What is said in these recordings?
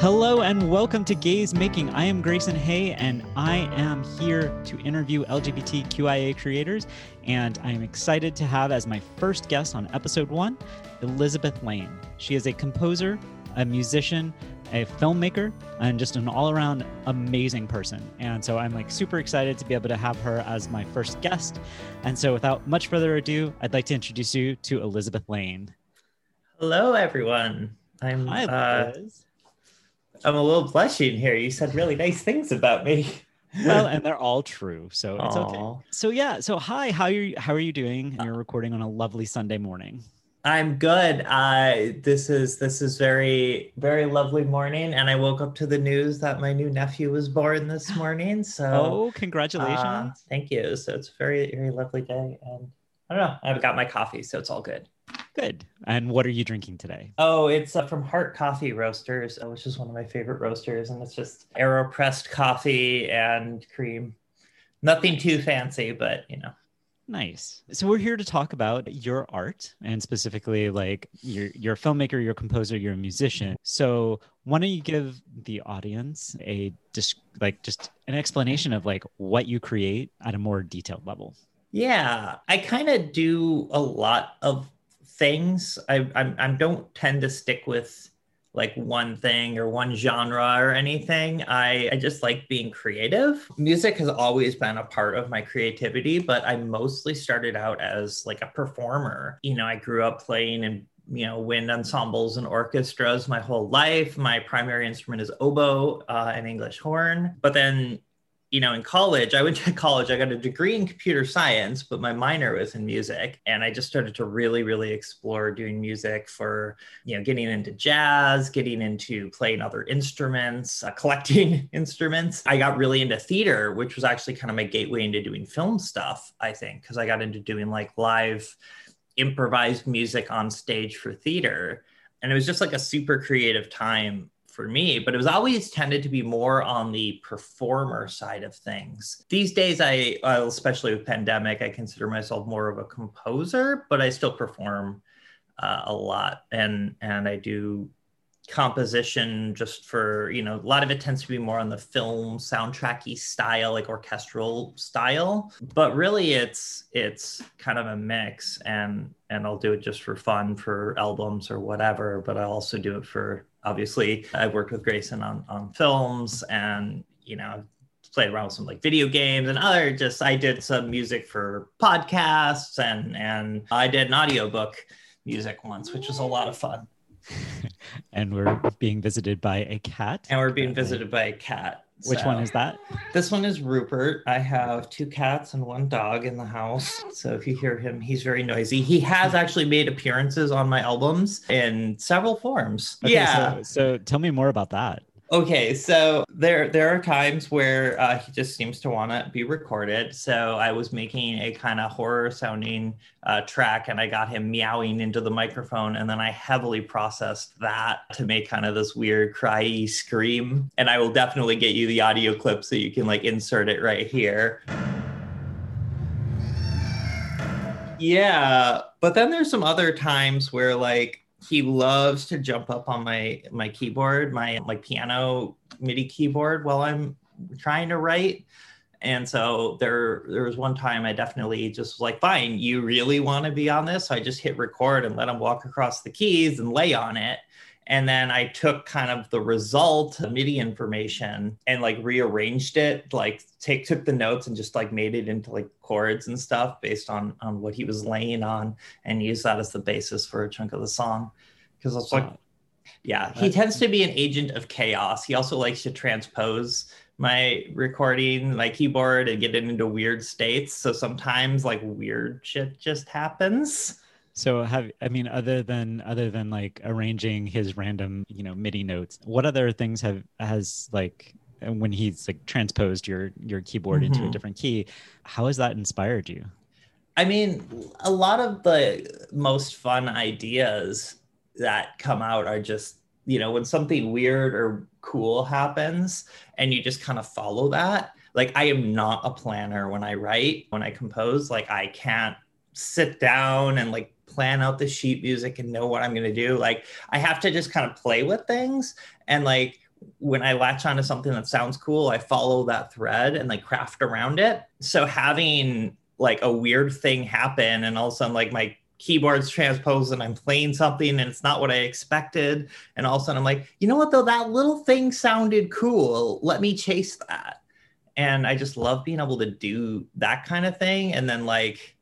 Hello and welcome to Gaze Making. I am Grayson Hay and I am here to interview LGBTQIA creators. And I'm excited to have as my first guest on episode one, Elizabeth Lane. She is a composer, a musician, a filmmaker, and just an all around amazing person. And so I'm like super excited to be able to have her as my first guest. And so without much further ado, I'd like to introduce you to Elizabeth Lane. Hello, everyone. I'm Hi, uh, Liz. I'm a little blushing here. You said really nice things about me. well, and they're all true, so it's okay. So yeah, so hi, how are you? How are you doing? And you're recording on a lovely Sunday morning. I'm good. Uh, this is this is very very lovely morning, and I woke up to the news that my new nephew was born this morning. So Oh, uh, congratulations! thank you. So it's a very very lovely day, and I don't know. I've got my coffee, so it's all good. Good. And what are you drinking today? Oh, it's uh, from Heart Coffee Roasters, uh, which is one of my favorite roasters, and it's just aeropressed coffee and cream. Nothing too fancy, but you know. Nice. So we're here to talk about your art and specifically like you're you're a filmmaker, you're a composer, you're a musician. So why don't you give the audience a just like just an explanation of like what you create at a more detailed level? Yeah, I kind of do a lot of things. I, I I don't tend to stick with like one thing or one genre or anything. I, I just like being creative. Music has always been a part of my creativity, but I mostly started out as like a performer. You know, I grew up playing in you know wind ensembles and orchestras my whole life my primary instrument is oboe uh, and english horn but then you know, in college, I went to college, I got a degree in computer science, but my minor was in music. And I just started to really, really explore doing music for, you know, getting into jazz, getting into playing other instruments, uh, collecting instruments. I got really into theater, which was actually kind of my gateway into doing film stuff, I think, because I got into doing like live improvised music on stage for theater. And it was just like a super creative time for me, but it was always tended to be more on the performer side of things. These days, I, especially with pandemic, I consider myself more of a composer, but I still perform uh, a lot, and and I do composition just for you know a lot of it tends to be more on the film soundtracky style like orchestral style. But really it's it's kind of a mix. And and i'll do it just for fun for albums or whatever but i also do it for obviously i've worked with grayson on on films and you know played around with some like video games and other just i did some music for podcasts and and i did an audiobook music once which was a lot of fun and we're being visited by a cat. and we're being visited by a cat Which so- one is that? This one is Rupert. I have two cats and one dog in the house. So if you hear him, he's very noisy. He has actually made appearances on my albums in several forms. Okay, yeah. So, so tell me more about that. Okay, so there there are times where uh, he just seems to want to be recorded. So I was making a kind of horror sounding uh, track, and I got him meowing into the microphone, and then I heavily processed that to make kind of this weird cryy scream. And I will definitely get you the audio clip so you can like insert it right here. Yeah, but then there's some other times where like he loves to jump up on my my keyboard, my like piano MIDI keyboard while I'm trying to write. And so there there was one time I definitely just was like, fine, you really want to be on this? So I just hit record and let him walk across the keys and lay on it. And then I took kind of the result, the MIDI information, and like rearranged it, like take took the notes and just like made it into like chords and stuff based on on what he was laying on, and used that as the basis for a chunk of the song. Because it's like, yeah, he tends to be an agent of chaos. He also likes to transpose my recording, my keyboard, and get it into weird states. So sometimes like weird shit just happens. So have I mean other than other than like arranging his random, you know, MIDI notes, what other things have has like when he's like transposed your your keyboard into a Mhm. different key, how has that inspired you? I mean, a lot of the most fun ideas that come out are just, you know, when something weird or cool happens and you just kind of follow that. Like, I am not a planner when I write, when I compose. Like, I can't sit down and like plan out the sheet music and know what I'm going to do. Like, I have to just kind of play with things. And like, when I latch onto something that sounds cool, I follow that thread and like craft around it. So having like a weird thing happen and all of a sudden like my keyboard's transposed and I'm playing something and it's not what I expected. And all of a sudden I'm like, you know what though, that little thing sounded cool. Let me chase that. And I just love being able to do that kind of thing. And then like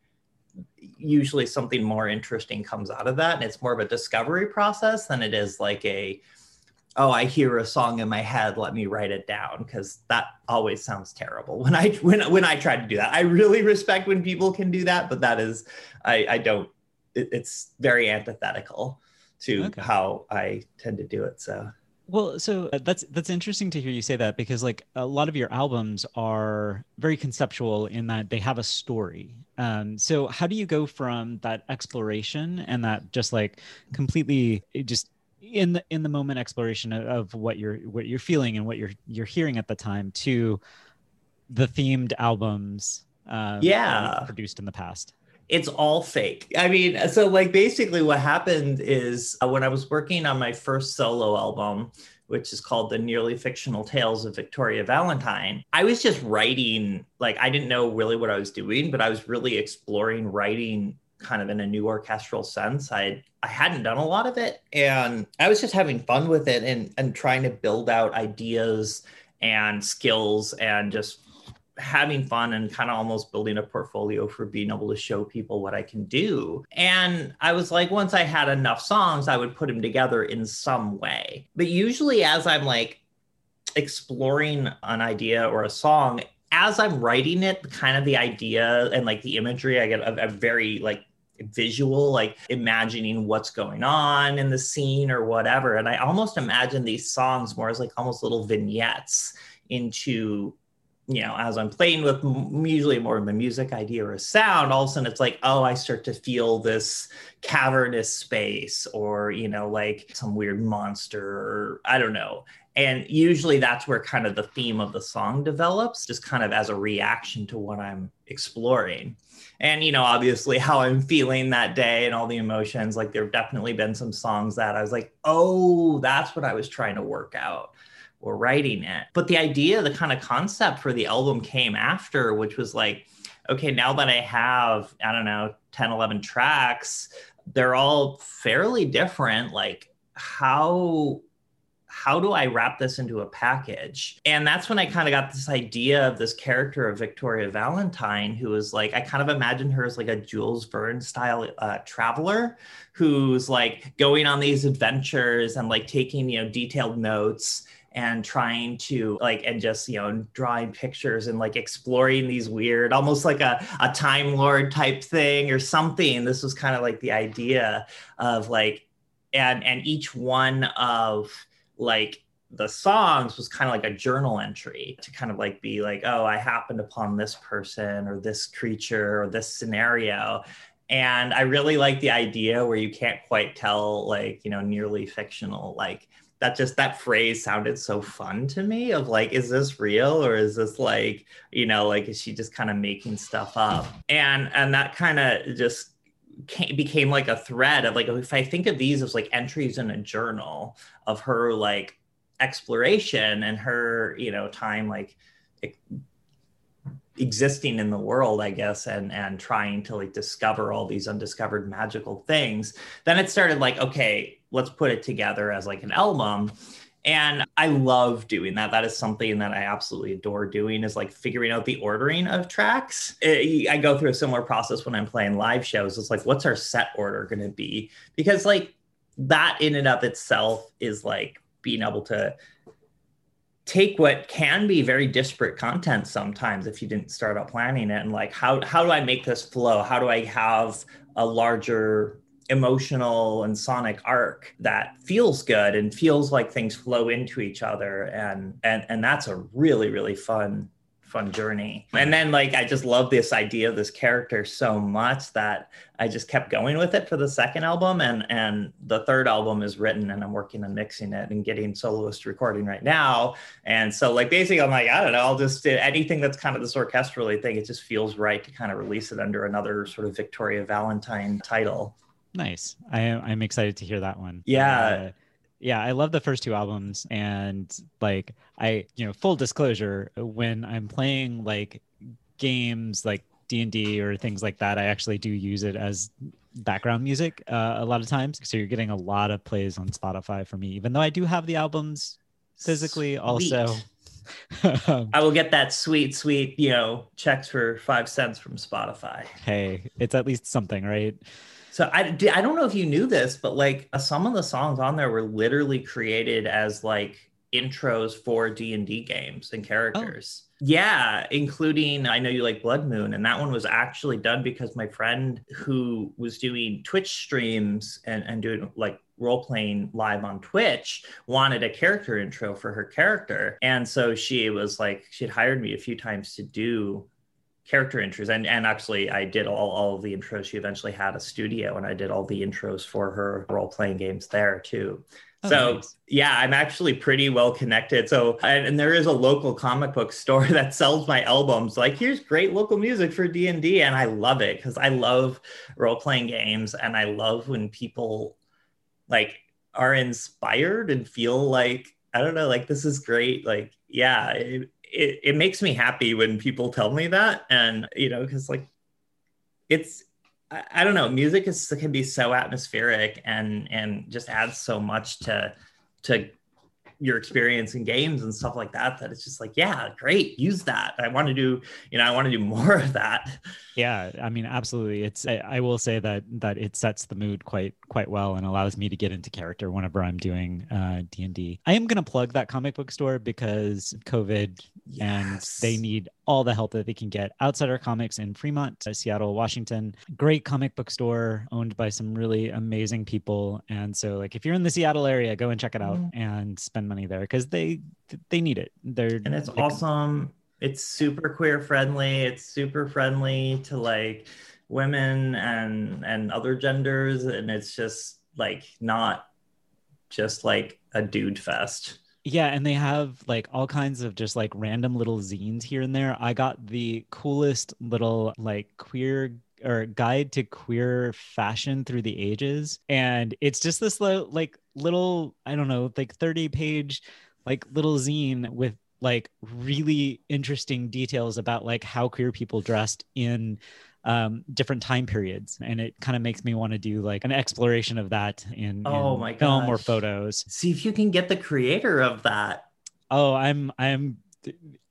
usually something more interesting comes out of that. And it's more of a discovery process than it is like a oh i hear a song in my head let me write it down because that always sounds terrible when i when, when i try to do that i really respect when people can do that but that is i i don't it, it's very antithetical to okay. how i tend to do it so well, so that's that's interesting to hear you say that because like a lot of your albums are very conceptual in that they have a story. Um, so how do you go from that exploration and that just like completely just in the in the moment exploration of, of what you're what you're feeling and what you're you're hearing at the time to the themed albums um, yeah. produced in the past? It's all fake. I mean so like basically what happened is uh, when i was working on my first solo album which is called the nearly fictional tales of victoria valentine i was just writing like i didn't know really what i was doing but i was really exploring writing kind of in a new orchestral sense. I I hadn't done a lot of it and I was just having fun with it and and trying to build out ideas and skills and just having fun and kind of almost building a portfolio for being able to show people what I can do. And I was like once I had enough songs I would put them together in some way. But usually as I'm like exploring an idea or a song as I'm writing it, kind of the idea and like the imagery, I get a, a, very like visual, like imagining what's going on in the scene or whatever. And I almost imagine these songs more as like almost little vignettes into you know, as I'm playing with usually more of a music idea or a sound, all of a sudden it's like, oh, I start to feel this cavernous space or, you know, like some weird monster or I don't know. And usually that's where kind of the theme of the song develops, just kind of as a reaction to what I'm exploring. And, you know, obviously how I'm feeling that day and all the emotions. Like there have definitely been some songs that I was like, oh, that's what I was trying to work out or writing it. But the idea, the kind of concept for the album came after, which was like, okay, now that I have, I don't know, 10, 11 tracks, they're all fairly different. Like, how how do I wrap this into a package? And that's when I kind of got this idea of this character of Victoria Valentine, who was like, I kind of imagined her as like a Jules Verne style uh, traveler who's like going on these adventures and like taking, you know, detailed notes and trying to like and just you know drawing pictures and like exploring these weird almost like a, a time lord type thing or something. This was kind of like the idea of like and and each one of like the songs was kind of like a journal entry to kind of like be like oh i happened upon this person or this creature or this scenario. And i really like the idea where you can't quite tell like you know nearly fictional like that just that phrase sounded so fun to me of like is this real? Or is this like you know like is she just kind of making stuff up? And and that kind of just came, became like a thread of like if i think of these as like entries in a journal of her like exploration and her you know time like existing in the world i guess and and trying to like discover all these undiscovered magical things then it started like okay let's put it together as like an album. And i love doing that. That is something that i absolutely adore doing is like figuring out the ordering of tracks. It, i go through a similar process when i'm playing live shows. It's like what's our set order going to be? Because like that in and of itself is like being able to take what can be very disparate content sometimes if you didn't start out planning it. And like how how do I make this flow? How do I have a larger emotional and sonic arc that feels good and feels like things flow into each other and and and that's a really really fun fun journey. And then like I just love this idea of this character so much that I just kept going with it for the second album and and the third album is written and I'm working on mixing it and getting soloist recording right now. And so like basically I'm like I don't know, I'll just do anything that's kind of this orchestrally thing it just feels right to kind of release it under another sort of Victoria Valentine title. Nice. I am I'm excited to hear that one. Yeah. Uh, yeah i love the first two albums and like i you know full disclosure when i'm playing like games like d&d or things like that i actually do use it as background music uh, a lot of times so you're getting a lot of plays on spotify for me even though i do have the albums physically Sweet. also um, I will get that sweet, sweet, you know, checks for five cents from Spotify. hey it's at least something right So I, I don't know if you knew this, but like uh, some of the songs on there were literally created as like intros for D and D games and characters. Yeah, including I know you like Blood Moon, and that one was actually done because my friend who was doing Twitch streams and and doing like role playing live on Twitch wanted a character intro for her character, and so she was like she'd hired me a few times to do character intros and and actually I did all, all of the intros. She eventually had a studio and I did all the intros for her role playing games there too. Oh, so nice. yeah I'm actually pretty well connected. So and, and there is a local comic book store that sells my albums. Like here's great local music for D&D and I love it because I love role playing games and I love when people like are inspired and feel like I don't know like this is great. Like yeah it, it, it makes me happy when people tell me that. And you know because like it's I, I don't know music is can be so atmospheric and and just adds so much to to your experience in games and stuff like that that it's just like yeah great use that. I want to do you know i want to do more of that. Yeah i mean absolutely. It's I, I will say that that it sets the mood quite quite well and allows me to get into character whenever i'm doing uh d&d i am going to plug that comic book store because covid yes. and they need all the help that they can get. Outsider comics in fremont uh, seattle washington. Great comic book store owned by some really amazing people. And so like if you're in the seattle area go and check it out Mhm. and spend money there because they they need it. They're and it's like, awesome. It's super queer friendly. It's super friendly to like women and and other genders. And it's just like not just like a dude fest. Yeah, and they have like all kinds of just like random little zines here and there. I got the coolest little like queer or guide to queer fashion through the ages. And it's just this li- like little I don't know, like 30 page like little zine with like really interesting details about like how queer people dressed in um, different time periods. And it kind of makes me want to do like an exploration of that in, Oh in my film or photos. See if you can get the creator of that. Oh, I'm I'm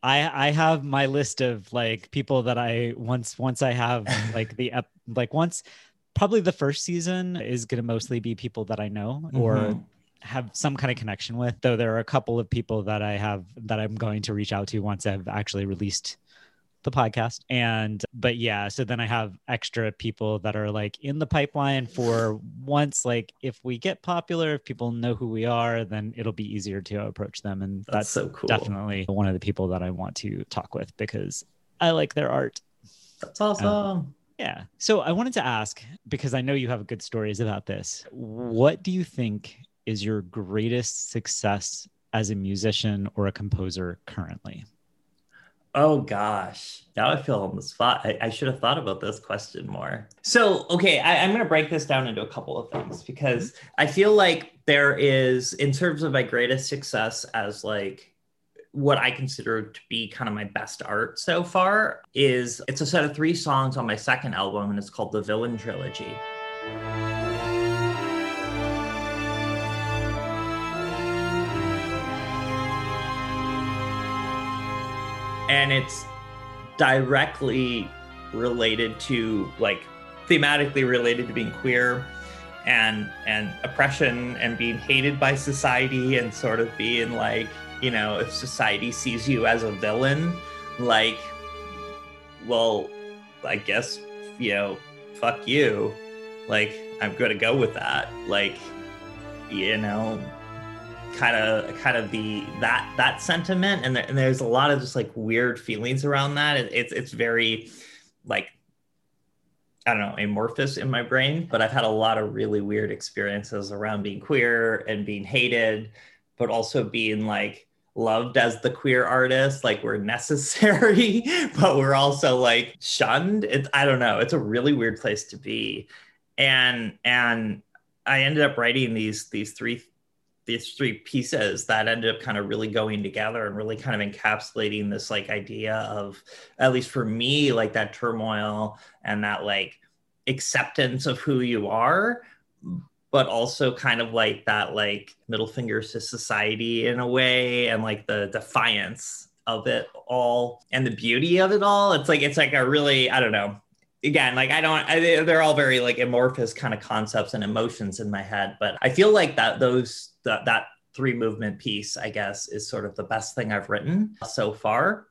I I have my list of like people that I once once I have like the ep, like once probably the first season is going to mostly be people that I know or Mhm. have some kind of connection with though there are a couple of people that I have that I'm going to reach out to once I've actually released the podcast. And but yeah so then i have extra people that are like in the pipeline for once like if we get popular if people know who we are then it'll be easier to approach them. And that's, that's, so cool. definitely one of the people that i want to talk with because i like their art. That's awesome yeah so i wanted to ask because i know you have good stories about this what do you think is your greatest success as a musician or a composer currently Oh gosh, now I feel on the spot. I, I should have thought about this question more. So, okay, I, I'm going to break this down into a couple of things because I feel like there is, in terms of my greatest success as like what I consider to be kind of my best art so far, is it's a set of three songs on my second album, and it's called the Villain Trilogy. and it's directly related to like thematically related to being queer and and oppression and being hated by society and sort of being like you know if society sees you as a villain like well i guess you know fuck you. Like i'm gonna go with that. Like you know kind of kind of the that that sentiment. And, and there's a lot of just like weird feelings around that. It, it's it's very like i don't know amorphous in my brain but i've had a lot of really weird experiences around being queer and being hated but also being like loved as the queer artist like we're necessary but we're also like shunned. It's i don't know. It's a really weird place to be. And and i ended up writing these these three these three pieces that ended up kind of really going together and really kind of encapsulating this like idea of at least for me like that turmoil and that like acceptance of who you are but also kind of like that like middle fingers to society in a way and like the defiance of it all and the beauty of it all. It's like it's like a really i don't know. Again like i don't I, they're all very like amorphous kind of concepts and emotions in my head but i feel like that those that that three movement piece i guess is sort of the best thing i've written so far.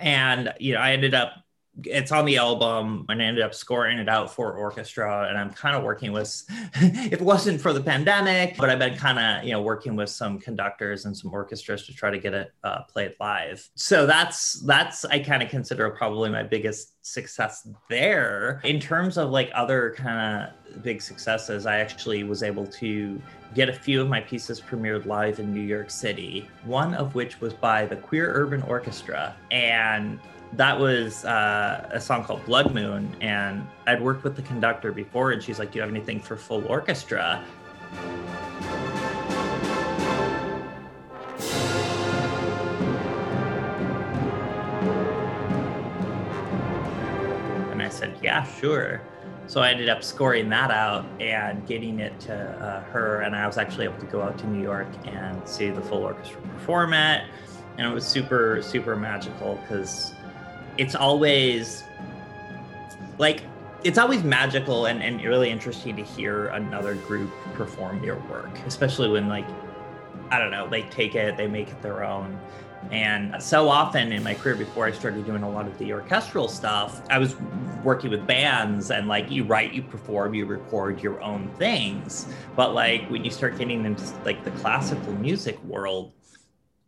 And you know i ended up it's on the album and I ended up scoring it out for orchestra and I'm kind of working with if it wasn't for the pandemic but I've been kind of you know working with some conductors and some orchestras to try to get it uh, played live. So that's that's I kind of consider probably my biggest success there. In terms of like other kind of big successes I actually was able to get a few of my pieces premiered live in New York City one of which was by the Queer Urban Orchestra and that was uh, a song called Blood Moon. And I'd worked with the conductor before, and she's like, Do you have anything for full orchestra? And I said, Yeah, sure. So I ended up scoring that out and getting it to uh, her. And I was actually able to go out to New York and see the full orchestra perform it. And it was super, super magical because it's always like it's always magical and, and really interesting to hear another group perform your work especially when like i don't know they take it they make it their own. And so often in my career before i started doing a lot of the orchestral stuff i was working with bands and like you write you perform you record your own things. But like when you start getting into like the classical music world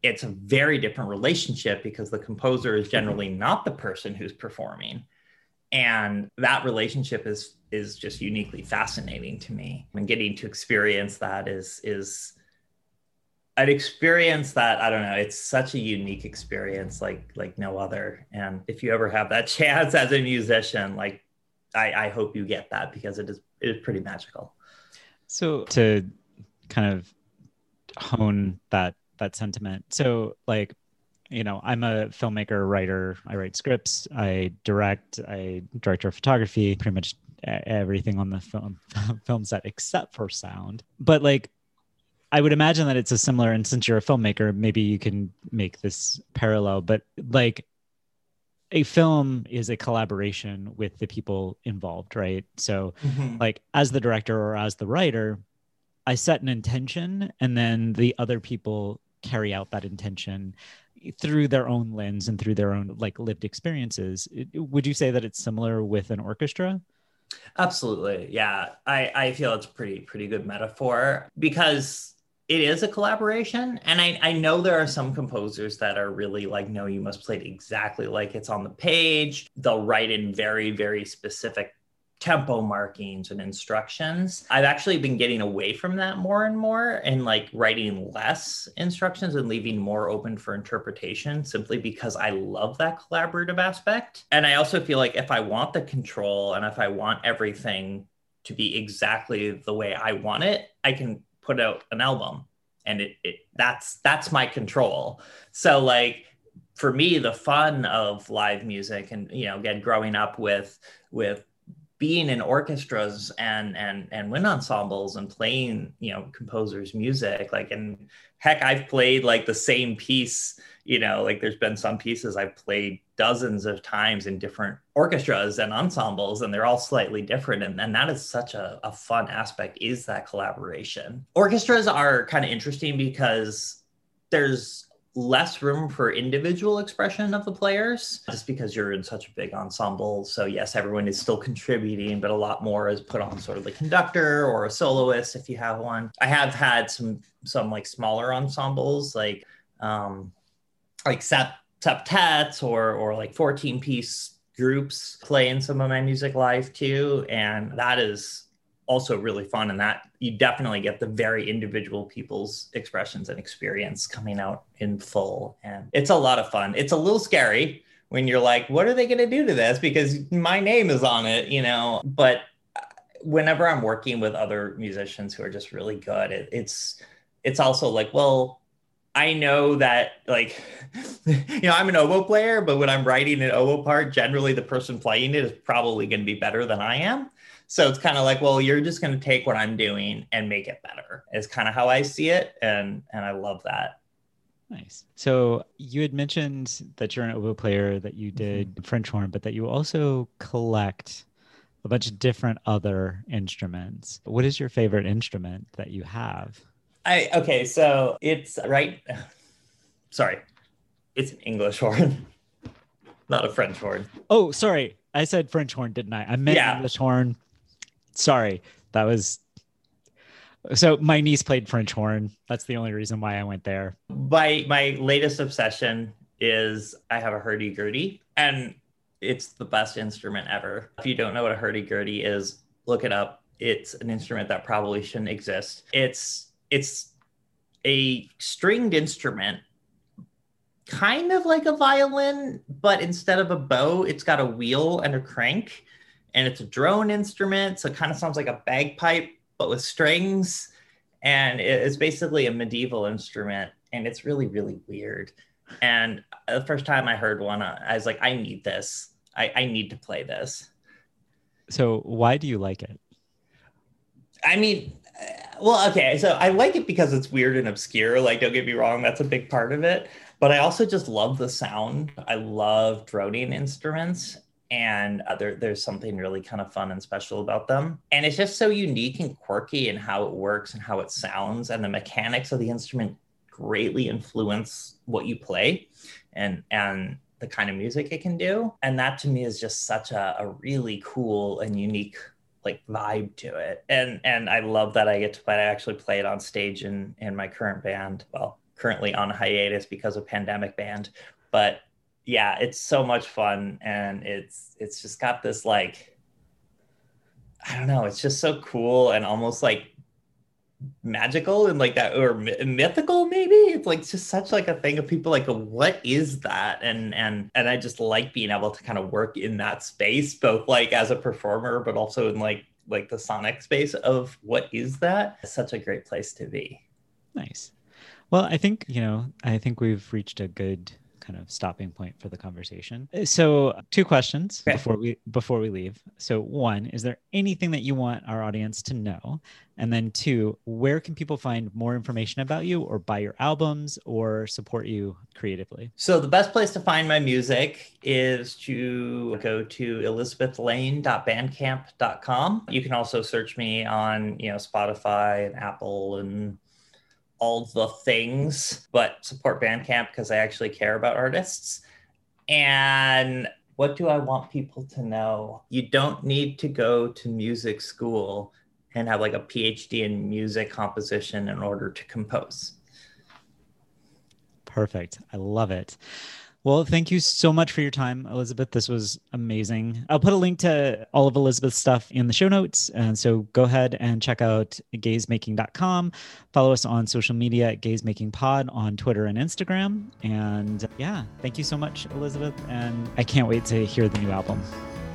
it's a very different relationship because the composer is mm-hmm. generally not the person who's performing. And that relationship is is just uniquely fascinating to me. And getting to experience that is is an experience that i don't know it's such a unique experience like like no other. And if you ever have that chance as a musician like i i hope you get that because it is it is pretty magical. So to kind of hone that that sentiment. So like, you know, I'm a filmmaker, writer. I write scripts. I direct. I director of photography. Pretty much everything on the film film set except for sound. But like, I would imagine that it's a similar. And since you're a filmmaker, maybe you can make this parallel. But like, a film is a collaboration with the people involved, right? So, mm-hmm. like, as the director or as the writer, I set an intention, and then the other people carry out that intention through their own lens and through their own like lived experiences would you say that it's similar with an orchestra? Absolutely. Yeah. I i feel it's pretty pretty good metaphor because it is a collaboration. And I, I know there are some composers that are really like no you must play it exactly like it's on the page. They'll write in very very specific tempo markings and instructions. I've actually been getting away from that more and more and like writing less instructions and leaving more open for interpretation simply because I love that collaborative aspect. And I also feel like if I want the control and if I want everything to be exactly the way I want it, I can put out an album and it, it that's that's my control. So like for me the fun of live music and you know again growing up with with being in orchestras and and and wind ensembles and playing you know composers music like and heck i've played like the same piece you know like there's been some pieces i've played dozens of times in different orchestras and ensembles and they're all slightly different and, and that is such a, a fun aspect is that collaboration. Orchestras are kind of interesting because there's less room for individual expression of the players just because you're in such a big ensemble. So, yes, everyone is still contributing, but a lot more is put on sort of the conductor or a soloist if you have one. I have had some, some like smaller ensembles, like, um, like sept, septets or, or like 14 piece groups play in some of my music live too. And that is also really fun and that you definitely get the very individual people's expressions and experience coming out in full and it's a lot of fun. It's a little scary when you're like what are they going to do to this? Because my name is on it you know? But uh, whenever i'm working with other musicians who are just really good it, it's it's also like, well, I know that like you know, I'm an oboe player, but when I'm writing an oboe part, generally the person playing it is probably going to be better than I am. So it's kind of like, well, you're just going to take what I'm doing and make it better. Is kind of how I see it, and and I love that. Nice. So you had mentioned that you're an oboe player, that you did mm-hmm. French horn, but that you also collect a bunch of different other instruments. What is your favorite instrument that you have? I okay, so it's right. Sorry, it's an English horn, not a French horn. Oh, sorry, I said French horn, didn't I? I meant yeah. English horn. Sorry, that was. So my niece played French horn. That's the only reason why I went there. My my latest obsession is I have a hurdy gurdy, and it's the best instrument ever. If you don't know what a hurdy gurdy is, look it up. It's an instrument that probably shouldn't exist. It's it's a stringed instrument kind of like a violin but instead of a bow it's got a wheel and a crank and it's a drone instrument so it kind of sounds like a bagpipe but with strings and it's basically a medieval instrument and it's really really weird and uh, the first time i heard one uh, i was like i need this i, I need to play this so why do you like it i mean uh, well, okay. So I like it because it's weird and obscure. Like, don't get me wrong, that's a big part of it. But I also just love the sound. I love droning instruments, and uh, there, there's something really kind of fun and special about them. And it's just so unique and quirky in how it works and how it sounds, and the mechanics of the instrument greatly influence what you play, and and the kind of music it can do. And that to me is just such a, a really cool and unique like vibe to it and and i love that i get to play i actually play it on stage in in my current band well currently on hiatus because of pandemic band but yeah it's so much fun and it's it's just got this like i don't know it's just so cool and almost like magical and like that or mythical maybe? It's like just such like a thing of people like what is that? And and and i just like being able to kind of work in that space both like as a performer but also in like like the sonic space of what is that? It's such a great place to be. Nice. Well i think you know i think we've reached a good kind of stopping point for the conversation. Uh, so, two questions okay. before we before we leave. So, one, is there anything that you want our audience to know? And then two, where can people find more information about you or buy your albums or support you creatively? So, the best place to find my music is to go to elizabethlane.bandcamp.com. You can also search me on, you know, Spotify and Apple and all the things, but support Bandcamp because I actually care about artists. And what do I want people to know? You don't need to go to music school and have like a PhD in music composition in order to compose. Perfect. I love it. Well, thank you so much for your time, Elizabeth. This was amazing. I'll put a link to all of Elizabeth's stuff in the show notes. And so go ahead and check out gazemaking.com. Follow us on social media at gazemakingpod on Twitter and Instagram. And yeah, thank you so much, Elizabeth. And I can't wait to hear the new album.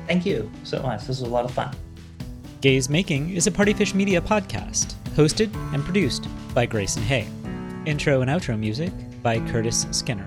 Thank you so much. This was a lot of fun. Gaze Making is a Partyfish Media podcast, hosted and produced by Grayson Hay. Intro and outro music by Curtis Skinner.